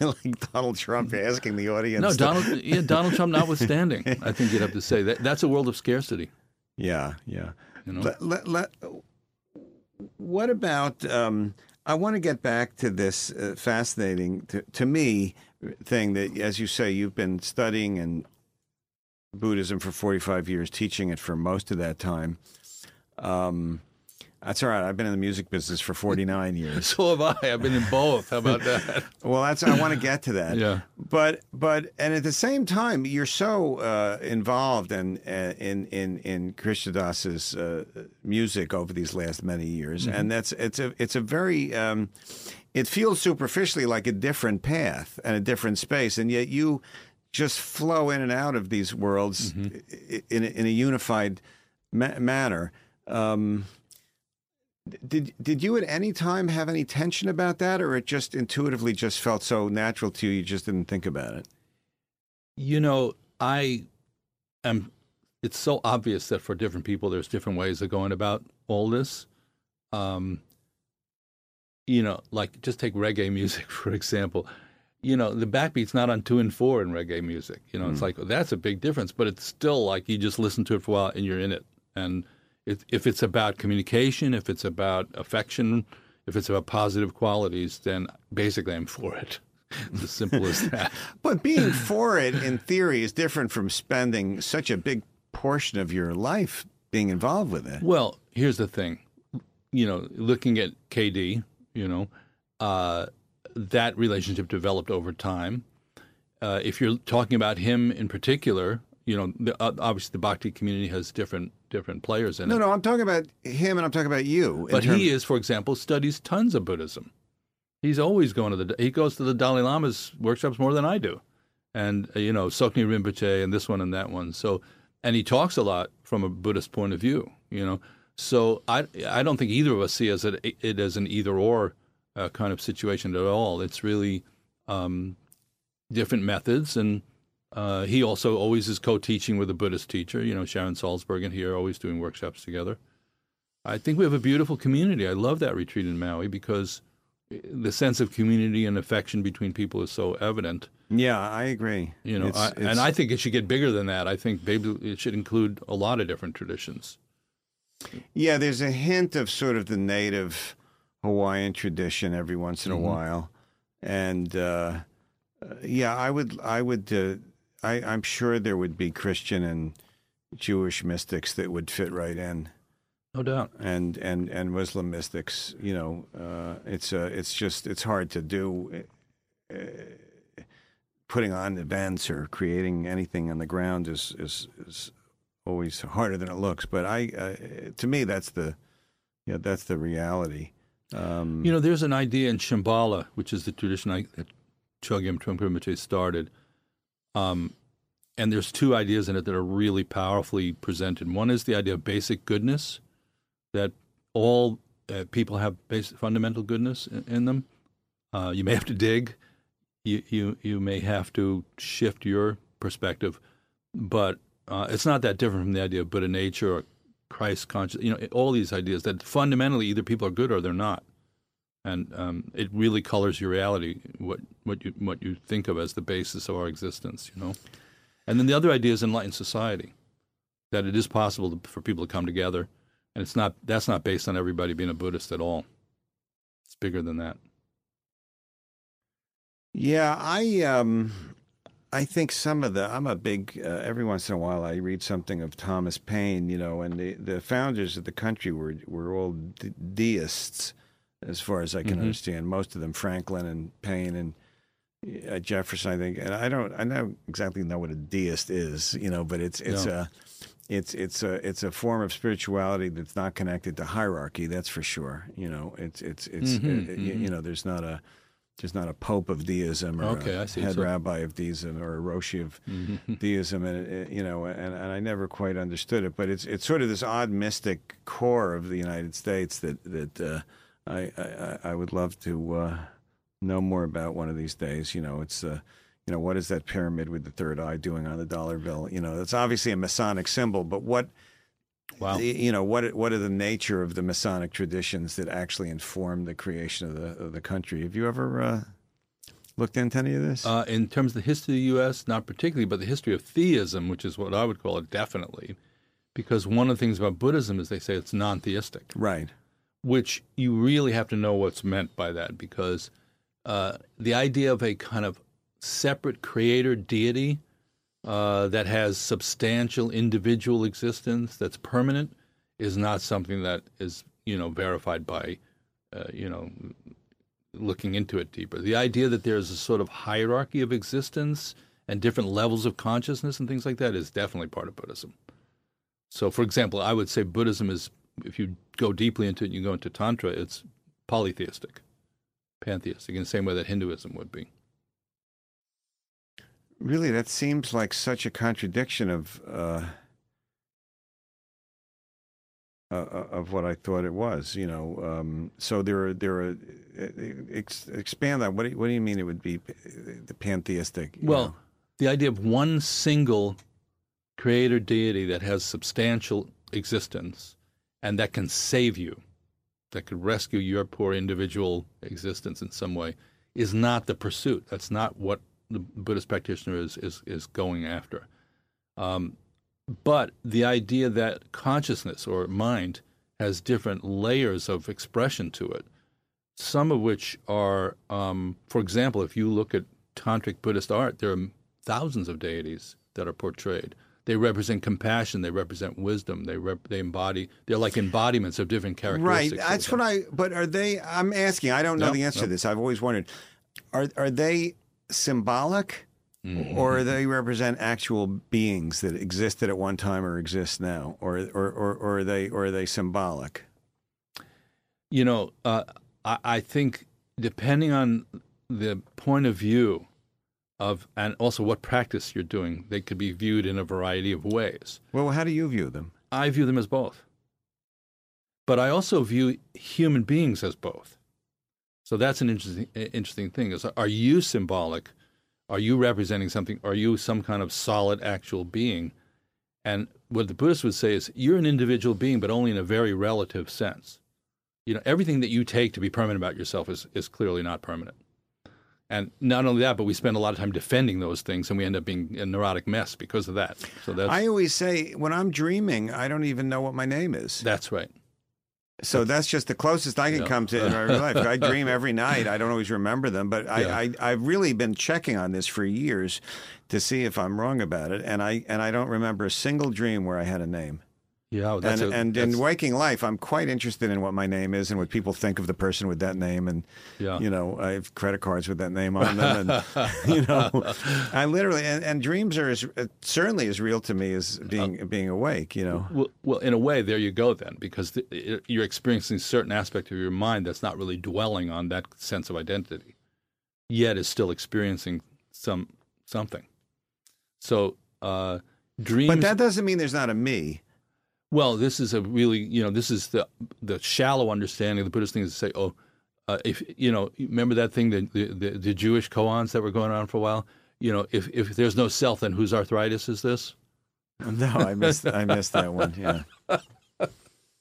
like Donald Trump asking the audience. No, to- Donald. Yeah, Donald Trump notwithstanding, [LAUGHS] I think you'd have to say that that's a world of scarcity. Yeah, yeah. You know, Let, let, let, what about? Um, I want to get back to this uh, fascinating to, to me thing that, as you say, you've been studying and Buddhism for forty five years, teaching it for most of that time. Um, that's all right. I've been in the music business for forty nine [LAUGHS] years. so have I. I've been in both. How about that? [LAUGHS] Well, that's I want to get to that. Yeah. But but and at the same time, you're so uh, involved in uh, in in in Krishna Das's uh, music over these last many years, Mm-hmm. and that's it's a it's a very um, it feels superficially like a different path and a different space, and yet you just flow in and out of these worlds Mm-hmm. in in a unified ma- manner. Um, did did you at any time have any tension about that, or it just intuitively just felt so natural to you, you just didn't think about it? You know, I am. It's so obvious that for different people, there's different ways of going about all this. Um, you know, like just take reggae [LAUGHS] music for example. You know, the backbeat's not on two and four in reggae music. You know, it's like that's a big difference, but it's still like you just listen to it for a while and you're in it. And if, if it's about communication, if it's about affection, if it's about positive qualities, then basically I'm for it. [LAUGHS] It's as simple as that. [LAUGHS] But being for it in theory is different from spending such a big portion of your life being involved with it. Well, here's the thing. You know, looking at KD, you know, uh, that relationship developed over time. Uh, if you're talking about him in particular, you know, the, uh, obviously the Bhakti community has different different players in No, it. no, no, I'm talking about him, and I'm talking about you. but terms- he is, for example, studies tons of Buddhism. He's always going to the. He goes to the Dalai Lama's workshops more than I do, and uh, you know, Tsoknyi Rinpoche and this one and that one. So, and he talks a lot from a Buddhist point of view. You know, so I I don't think either of us see as it, it as an either or uh, kind of situation at all. It's really um, different methods, and uh, he also always is co-teaching with a Buddhist teacher. You know, Sharon Salzberg and he are always doing workshops together. I think we have a beautiful community. I love that retreat in Maui because the sense of community and affection between people is so evident. yeah, I agree. You know, It's- I, it's- and I think it should get bigger than that. I think maybe it should include a lot of different traditions. Yeah, there's a hint of sort of the native Hawaiian tradition every once Mm-hmm. in a while, and uh, uh, yeah, I would, I would, uh, I, I'm sure there would be Christian and Jewish mystics that would fit right in, No doubt. and and and Muslim mystics. You know, uh, it's uh, it's just it's hard to do. Uh, putting on events or creating anything on the ground is is, is always harder than it looks. But I, uh, to me, that's the, yeah, that's the reality. Um, You know, there's an idea in Shambhala, which is the tradition I, that Chogyam Trungpa Rinpoche started. Um, and there's two ideas in it that are really powerfully presented. One is the idea of basic goodness, that all uh, people have basic fundamental goodness in, in them. Uh, you may have to dig, you, you you may have to shift your perspective, but uh, it's not that different from the idea of Buddha nature or Christ conscious. You know, all these ideas that fundamentally either people are good or they're not, and um, it really colors your reality. What what you what you think of as the basis of our existence. You know, and then the other idea is enlightened society, that it is possible to, for people to come together, and it's not that's not based on everybody being a Buddhist at all. It's bigger than that. Yeah, I um, I think some of the I'm a big uh, every once in a while I read something of Thomas Paine, you know, and the, the founders of the country were were all de- deists, as far as I can Mhm. understand. Most of them, Franklin and Paine and uh, Jefferson, I think. And I don't I don't exactly know what a deist is, you know, but it's it's No. a it's it's a it's a form of spirituality that's not connected to hierarchy. That's for sure. You know, it's it's it's Mhm, uh, mhm. you know, there's not a there's not a pope of deism or Okay, a I see. head So- rabbi of deism or a roshi of Mhm. deism, and it, you know, and, and I never quite understood it. But it's it's sort of this odd mystic core of the United States that that uh, I, I I would love to uh, know more about one of these days. You know, it's uh, you know what is that pyramid with the third eye doing on the dollar bill? You know, it's obviously a Masonic symbol, but what Wow. you know what what are the nature of the Masonic traditions that actually inform the creation of the of the country? Have you ever uh, looked into any of this? Uh, in terms of the history of the U.S., not particularly, but the history of theism, which is what I would call it, definitely, because one of the things about Buddhism is they say it's non-theistic, right. Which you really have to know what's meant by that, because uh, the idea of a kind of separate creator deity uh, that has substantial individual existence that's permanent is not something that is you know verified by uh, you know looking into it deeper. The idea that there's a sort of hierarchy of existence and different levels of consciousness and things like that is definitely part of Buddhism. So, for example, I would say Buddhism is, if you go deeply into it, and you go into Tantra, it's polytheistic, pantheistic, in the same way that Hinduism would be. Really, that seems like such a contradiction of uh, uh, of what I thought it was. You know, um, so there are there are uh, ex- expand that. What do you, what do you mean it would be the pantheistic? Well, know? the idea of one single creator deity that has substantial existence and that can save you, that could rescue your poor individual existence in some way, is not the pursuit. That's not what the Buddhist practitioner is is, is going after. Um, but the idea that consciousness or mind has different layers of expression to it, some of which are, um, for example, if you look at tantric Buddhist art, there are thousands of deities that are portrayed. They represent compassion. They represent wisdom. They rep- they embody. They're like embodiments of different characteristics right. That's what. I. But are they? I'm asking. I don't know No, the answer no. to this. I've always wondered. Are are they symbolic? Mhm. Or they represent actual beings that existed at one time or exist now, or or, or, or are they or are they symbolic? You know, uh, I, I think depending on the point of view of, and also what practice you're doing, they could be viewed in a variety of ways. Well, how do you view them? I view them as both. But I also view human beings as both. So that's an interesting, interesting thing. Is are you symbolic? Are you representing something? Are you some kind of solid, actual being? And what the Buddhists would say is you're an individual being, but only in a very relative sense. You know, everything that you take to be permanent about yourself is, is clearly not permanent. And not only that, but we spend a lot of time defending those things, and we end up being a neurotic mess because of that. So that's I always say when I'm dreaming, I don't even know what my name is. that's right. So that's just the closest I can Yeah. come to in my life. I [LAUGHS] dream every night. I don't always remember them, but I, Yeah. I I've really been checking on this for years to see if I'm wrong about it, and I and I don't remember a single dream where I had a name. Yeah, that's and a, and in waking life, I'm quite interested in what my name is and what people think of the person with that name. And Yeah. you know, I have credit cards with that name on them, and [LAUGHS] you know, I literally and, and dreams are as uh, certainly as real to me as being being awake. You know, Well, well, in a way, there you go then, because the, it, you're experiencing a certain aspect of your mind that's not really dwelling on that sense of identity, yet is still experiencing some something. So, uh, dreams. but that doesn't mean there's not a me. Well, this is a really, you know, this is the the shallow understanding of the Buddhist thing is to say, oh, uh, if you know, remember that thing, the, the the Jewish koans that were going on for a while. You know, if if there's no self, then whose arthritis is this? No, I missed I missed that one. Yeah.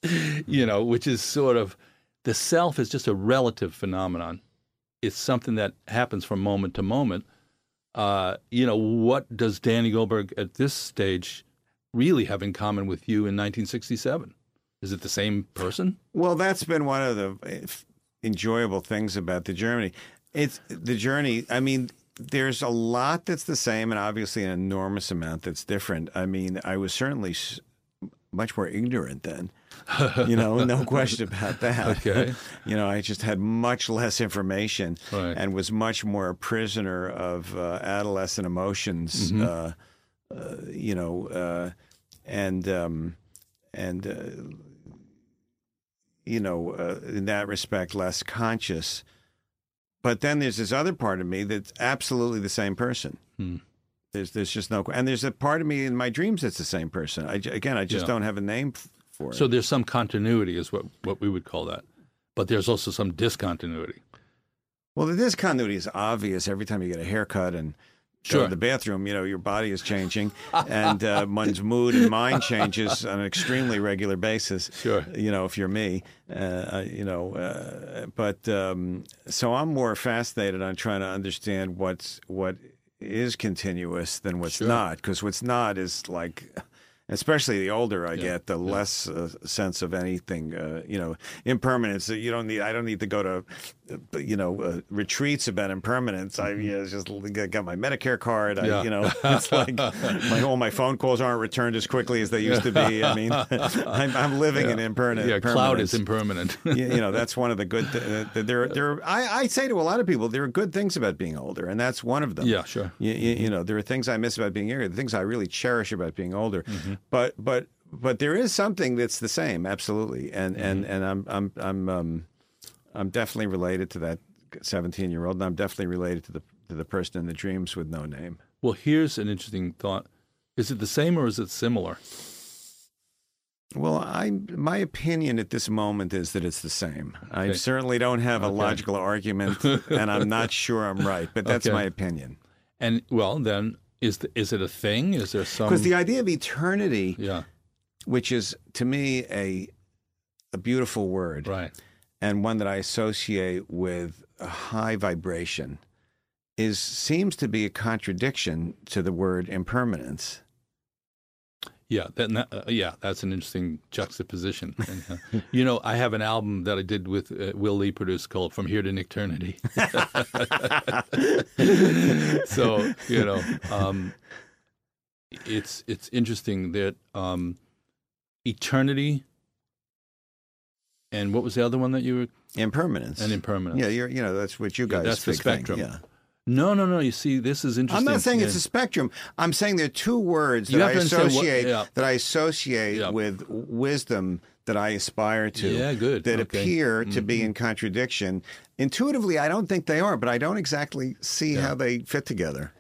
[LAUGHS] you know, which is sort of the self is just a relative phenomenon. It's something that happens from moment to moment. Uh, you know, what does Danny Goldberg at this stage really have in common with you in 1967? Is it the same person? Well, that's been one of the eh, enjoyable things about the Germany. It's the journey. I mean, there's a lot that's the same, and obviously an enormous amount that's different. I mean, I was certainly much more ignorant then. you know, no [LAUGHS] question about that. Okay. [LAUGHS] You know, I just had much less information Right. and was much more a prisoner of uh, adolescent emotions. Uh, uh, you know, uh, and um, and uh, you know, uh, in that respect, less conscious. But then there's this other part of me that's absolutely the same person. Hmm. There's there's just no, and there's a part of me in my dreams that's the same person. I again, I just Yeah. don't have a name for it. So there's some continuity, is what what we would call that, but there's also some discontinuity. Well, the discontinuity is obvious every time you get a haircut and go Sure. to the bathroom. You know, your body is changing, and uh, [LAUGHS] one's mood and mind changes on an extremely regular basis. Sure. You know, if you're me, uh, you know, uh, but um, so I'm more fascinated on trying to understand what's what is continuous than what's Sure. not, because what's not is like. Especially the older I get, the less uh, sense of anything, uh, you know, impermanence. You don't need. I don't need to go to, uh, you know, uh, retreats about impermanence. I you know, just got my Medicare card. I, Yeah. you know, [LAUGHS] it's like my all my phone calls aren't returned as quickly as they used to be. I mean, [LAUGHS] I'm, I'm living in impermanence. Yeah, cloud is impermanent. [LAUGHS] you, you know that's one of the good. Th- there, there. I, I say to a lot of people, there are good things about being older, and that's one of them. yeah, sure. You, you, you know, there are things I miss about being younger. The things I really cherish about being older. Mm-hmm. But but but there is something that's the same, absolutely. And and Mm-hmm. and I'm I'm I'm um, I'm definitely related to that 17 year old, and I'm definitely related to the to the person in the dreams with no name. Well, here's an interesting thought: Is it the same or is it similar? Well, I my opinion at this moment is that it's the same. I certainly don't have a logical argument, [LAUGHS] and I'm not sure I'm right, but that's Okay. my opinion. And well, then is the, is it a thing? Is there some? Because the idea of eternity, yeah, which is to me a a beautiful word, right. and one that I associate with a high vibration, is seems to be a contradiction to the word impermanence. Yeah, that, uh, yeah, that's an interesting juxtaposition. And, uh, [LAUGHS] you know, I have an album that I did with uh, Will Lee produced called "From Here to Nichternity." [LAUGHS] so you know, um, it's it's interesting that um, eternity and what was the other one that you were Impermanence and impermanence. Yeah, you're you know that's what you guys. that's the big thing, spectrum. Yeah. No, no, no. You see, this is interesting. I'm not saying it's a spectrum. I'm saying there are two words that I understand what- associate yeah. that I associate Yeah. with wisdom that I aspire to. Yeah, good. That Okay. Mm-hmm. appear to be in contradiction. Intuitively, I don't think they are, but I don't exactly see how they fit together.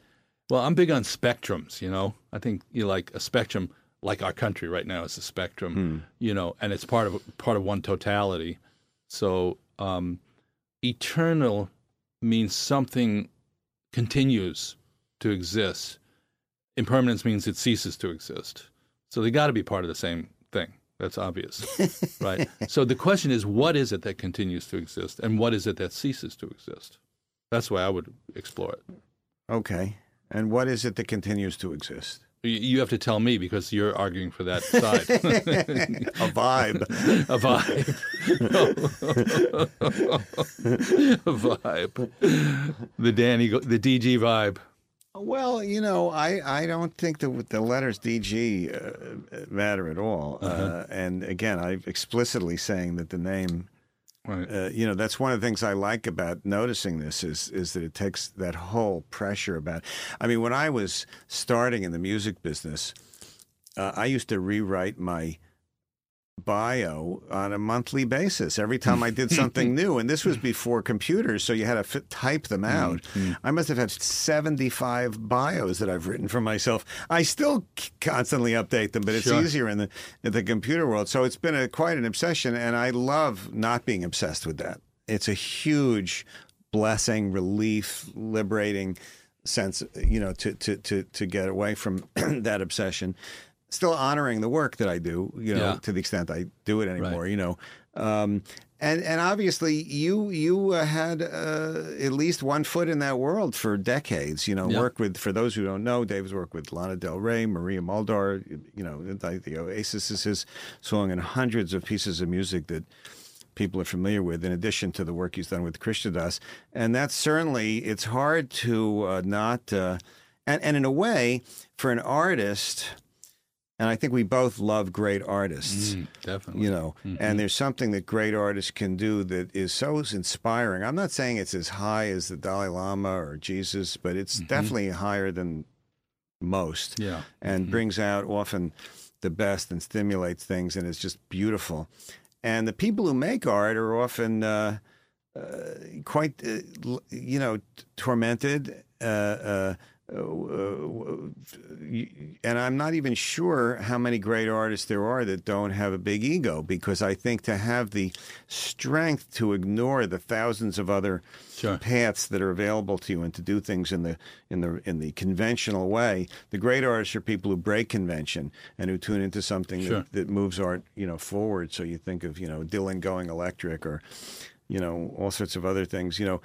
Well, I'm big on spectrums, you know. I think you like a spectrum like our country right now is a spectrum, you know, and it's part of part of one totality. So, um, eternal means something continues to exist. Impermanence means it ceases to exist. So they got to be part of the same thing. That's obvious, [LAUGHS] right? So the question is, what is it that continues to exist, and what is it that ceases to exist? That's why I would explore it. Okay. And what is it that continues to exist? You- You have to tell me because you're arguing for that side. [LAUGHS] A vibe. a vibe. [LAUGHS] a vibe. The Danny, the DG vibe. Well, you know, I, I don't think that the letters DG uh, matter at all. Uh-huh. uh and again, I'm explicitly saying that the name Right. uh, you know that's one of the things I like about noticing this is is that it takes that whole pressure about. I mean, when I was starting in the music business, uh, I used to rewrite my bio on a monthly basis every time I did [LAUGHS] something new, and this was before computers, so you had to fit, type them mm, out. Mm. I must have had seventy-five bios that I've written for myself. I still constantly update them, but it's Sure. easier in the in the computer world. So it's been a quite an obsession, and I love not being obsessed with that. It's a huge blessing, relief, liberating sense, you know, to to to to get away from [CLEARS THROAT] that obsession. Still honoring the work that I do, you know, Yeah. to the extent I do it anymore, you know. Um, and and obviously you you uh, had uh, at least one foot in that world for decades. You know, Yeah. worked with for those who don't know, David's worked with Lana Del Rey, Maria Muldaur. You know, the, the Oasis is his song, and hundreds of pieces of music that people are familiar with, in addition to the work he's done with Krishna Das. And that's certainly, it's hard to uh, not, uh, and, and in a way, for an artist, and I think we both love great artists. Mm, definitely. You know, and there's something that great artists can do that is so inspiring. I'm not saying it's as high as the Dalai Lama or Jesus, but it's definitely higher than most Yeah. and brings out often the best and stimulates things, and it's just beautiful. And the people who make art are often uh, uh, quite, uh, you know, t- tormented. Uh, uh, and I'm not even sure how many great artists there are that don't have a big ego because I think to have the strength to ignore the thousands of other Sure. paths that are available to you and to do things in the in the in the conventional way. The great artists are people who break convention and who tune into something Sure. that, that moves art, you know, forward. So you think of, you know, Dylan going electric or, you know, all sorts of other things, you know.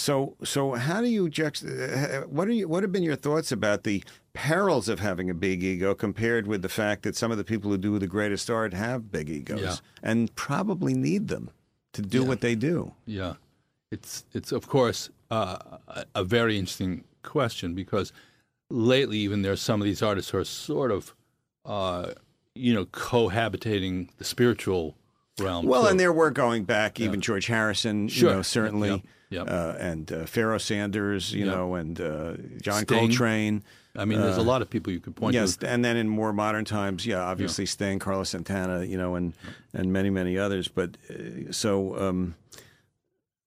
So so how do you juxt- uh, what are you what have been your thoughts about the perils of having a big ego compared with the fact that some of the people who do the greatest art have big egos Yeah. and probably need them to do Yeah. what they do. Yeah, it's it's of course uh, a, a very interesting question because lately even there's some of these artists who are sort of uh, you know cohabitating the spiritual realm. Well, too. and there were going back, even George Harrison, Sure. you know, certainly, Yep, yep. Uh, and uh, Pharoah Sanders, you Yep. know, and uh, John Sting. Coltrane. I mean, there's a lot of people you could point uh, Yes, to. and then in more modern times, yeah, obviously Sting, Carlos Santana, you know, and and many many others. But uh, so. Um,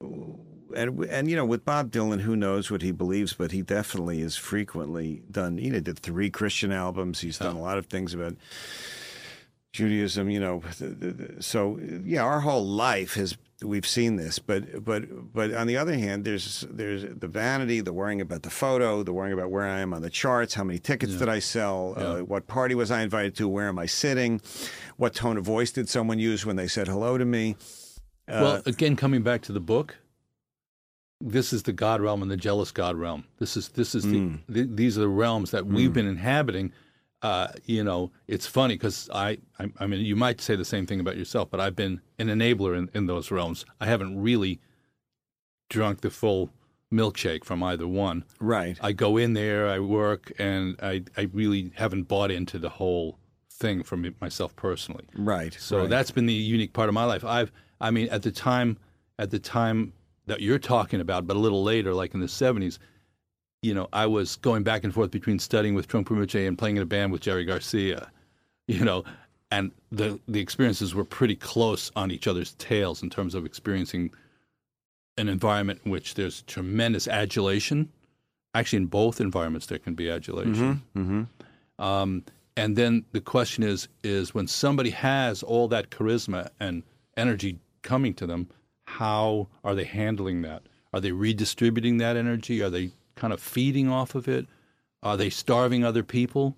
and and you know with Bob Dylan, who knows what he believes, but he definitely is frequently done. You know, did three Christian albums. He's done a lot of things about Judaism. You know, the, the, the- so yeah, our whole life has we've seen this. But but but on the other hand, there's there's the vanity, the worrying about the photo, the worrying about where I am on the charts, how many tickets did I sell, uh, what party was I invited to, where am I sitting, what tone of voice did someone use when they said hello to me. Uh, well, again, coming back to the book, this is the God realm and the jealous God realm. This is this is Mm. the, th these are the realms that we've been inhabiting. Uh, you know, it's funny because I, I, I mean, you might say the same thing about yourself, but I've been an enabler in, in those realms. I haven't really drunk the full milkshake from either one. right. I go in there, I work, and I, I really haven't bought into the whole thing for me, myself personally. Right. So right. that's been the unique part of my life. I've, I mean, at the time, at the time that you're talking about, but a little later, like in the '70s, you know, I was going back and forth between studying with Trungpa Rinpoche and playing in a band with Jerry Garcia, you know, and the the experiences were pretty close on each other's tails in terms of experiencing an environment in which there's tremendous adulation. Actually, in both environments, there can be adulation. Mm-hmm. Um, and then the question is is when somebody has all that charisma and energy coming to them, how are they handling that? Are they redistributing that energy? Are they kind of feeding off of it? Are they starving other people?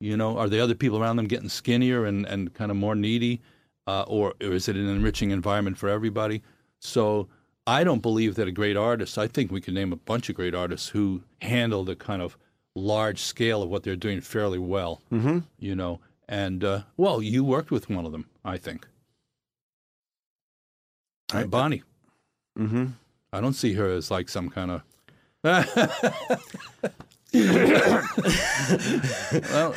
You know, are the other people around them getting skinnier and, and kind of more needy? Uh, or, or is it an enriching environment for everybody? So I don't believe that a great artist, I think we can name a bunch of great artists who handle the kind of large scale of what they're doing fairly well. Mm-hmm. You know, and uh, well, you worked with one of them, I think. I- Bonnie. Mm-hmm. I don't see her as like some kind of. [LAUGHS] well,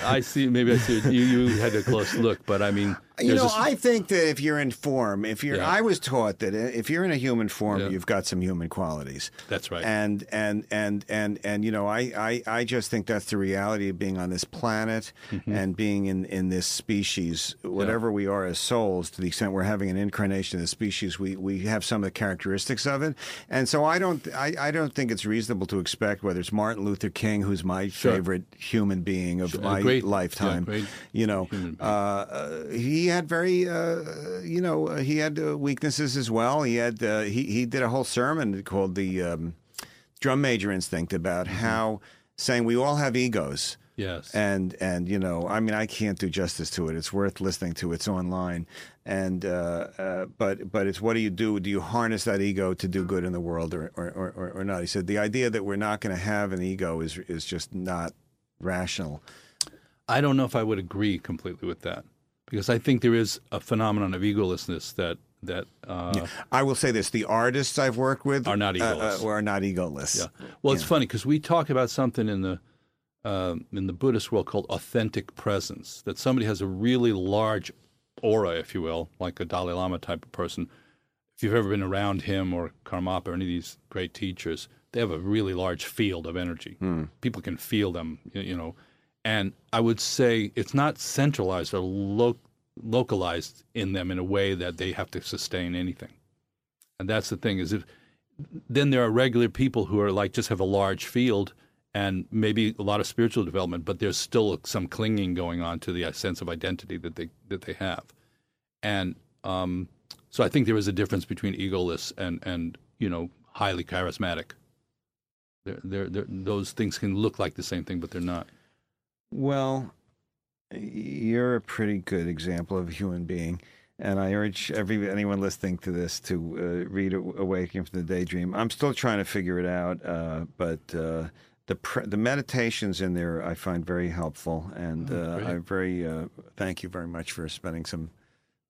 I see. Maybe I see. You you had a close look, but I mean, You there's know, I think that if you're in form, if you're, Yeah. I was taught that if you're in a human form, Yeah. you've got some human qualities. that's right. And and and and and you know, I, I I just think that's the reality of being on this planet Mm-hmm. and being in in this species, whatever we are as souls. To the extent we're having an incarnation of the species, we we have some of the characteristics of it. And so I don't I, I don't think it's reasonable to expect whether it's Martin Luther King, who's my Sure. favorite human being of Sure. my Great- yeah, lifetime. you know, uh, uh, he had very, uh, you know, uh, he had uh, weaknesses as well. He had uh, he he did a whole sermon called the um, Drum Major Instinct about Mm-hmm. how saying we all have egos. yes. And and you know, I mean, I can't do justice to it. It's worth listening to. It's online, and uh, uh, but but it's what do you do? Do you harness that ego to do good in the world, or or, or, or- or not? He said the idea that we're not going to have an ego is is just not rational. I don't know if I would agree completely with that because I think there is a phenomenon of egolessness that that uh, I will say this: the artists I've worked with Are not uh, uh, egoless. are not egoless. Yeah. Well, it's funny because we talk about something in the um, in the Buddhist world called authentic presence. That somebody has a really large aura, if you will, like a Dalai Lama type of person. If you've ever been around him or Karmapa or any of these great teachers, they have a really large field of energy. People can feel them, you know. And I would say it's not centralized or lo- localized in them in a way that they have to sustain anything. And that's the thing is if then there are regular people who are like just have a large field and maybe a lot of spiritual development, but there's still some clinging going on to the uh, sense of identity that they that they have, and um, so I think there is a difference between egoless and and you know highly charismatic. They're, they're, they're, those things can look like the same thing, but they're not. Well, you're a pretty good example of a human being, and I urge every anyone listening to this to uh, read "Awakening from the Daydream." I'm still trying to figure it out, uh, but uh, the pr- the meditations in there I find very helpful, and Oh, uh. I very uh, thank you very much for spending some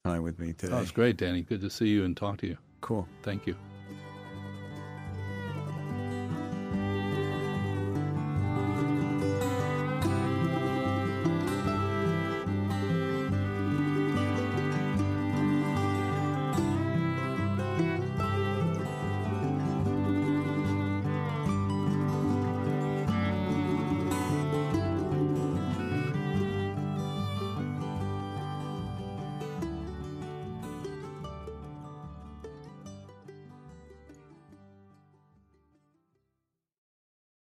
time with me today. Oh, it's great, Danny. Good to see you and talk to you. cool. Thank you.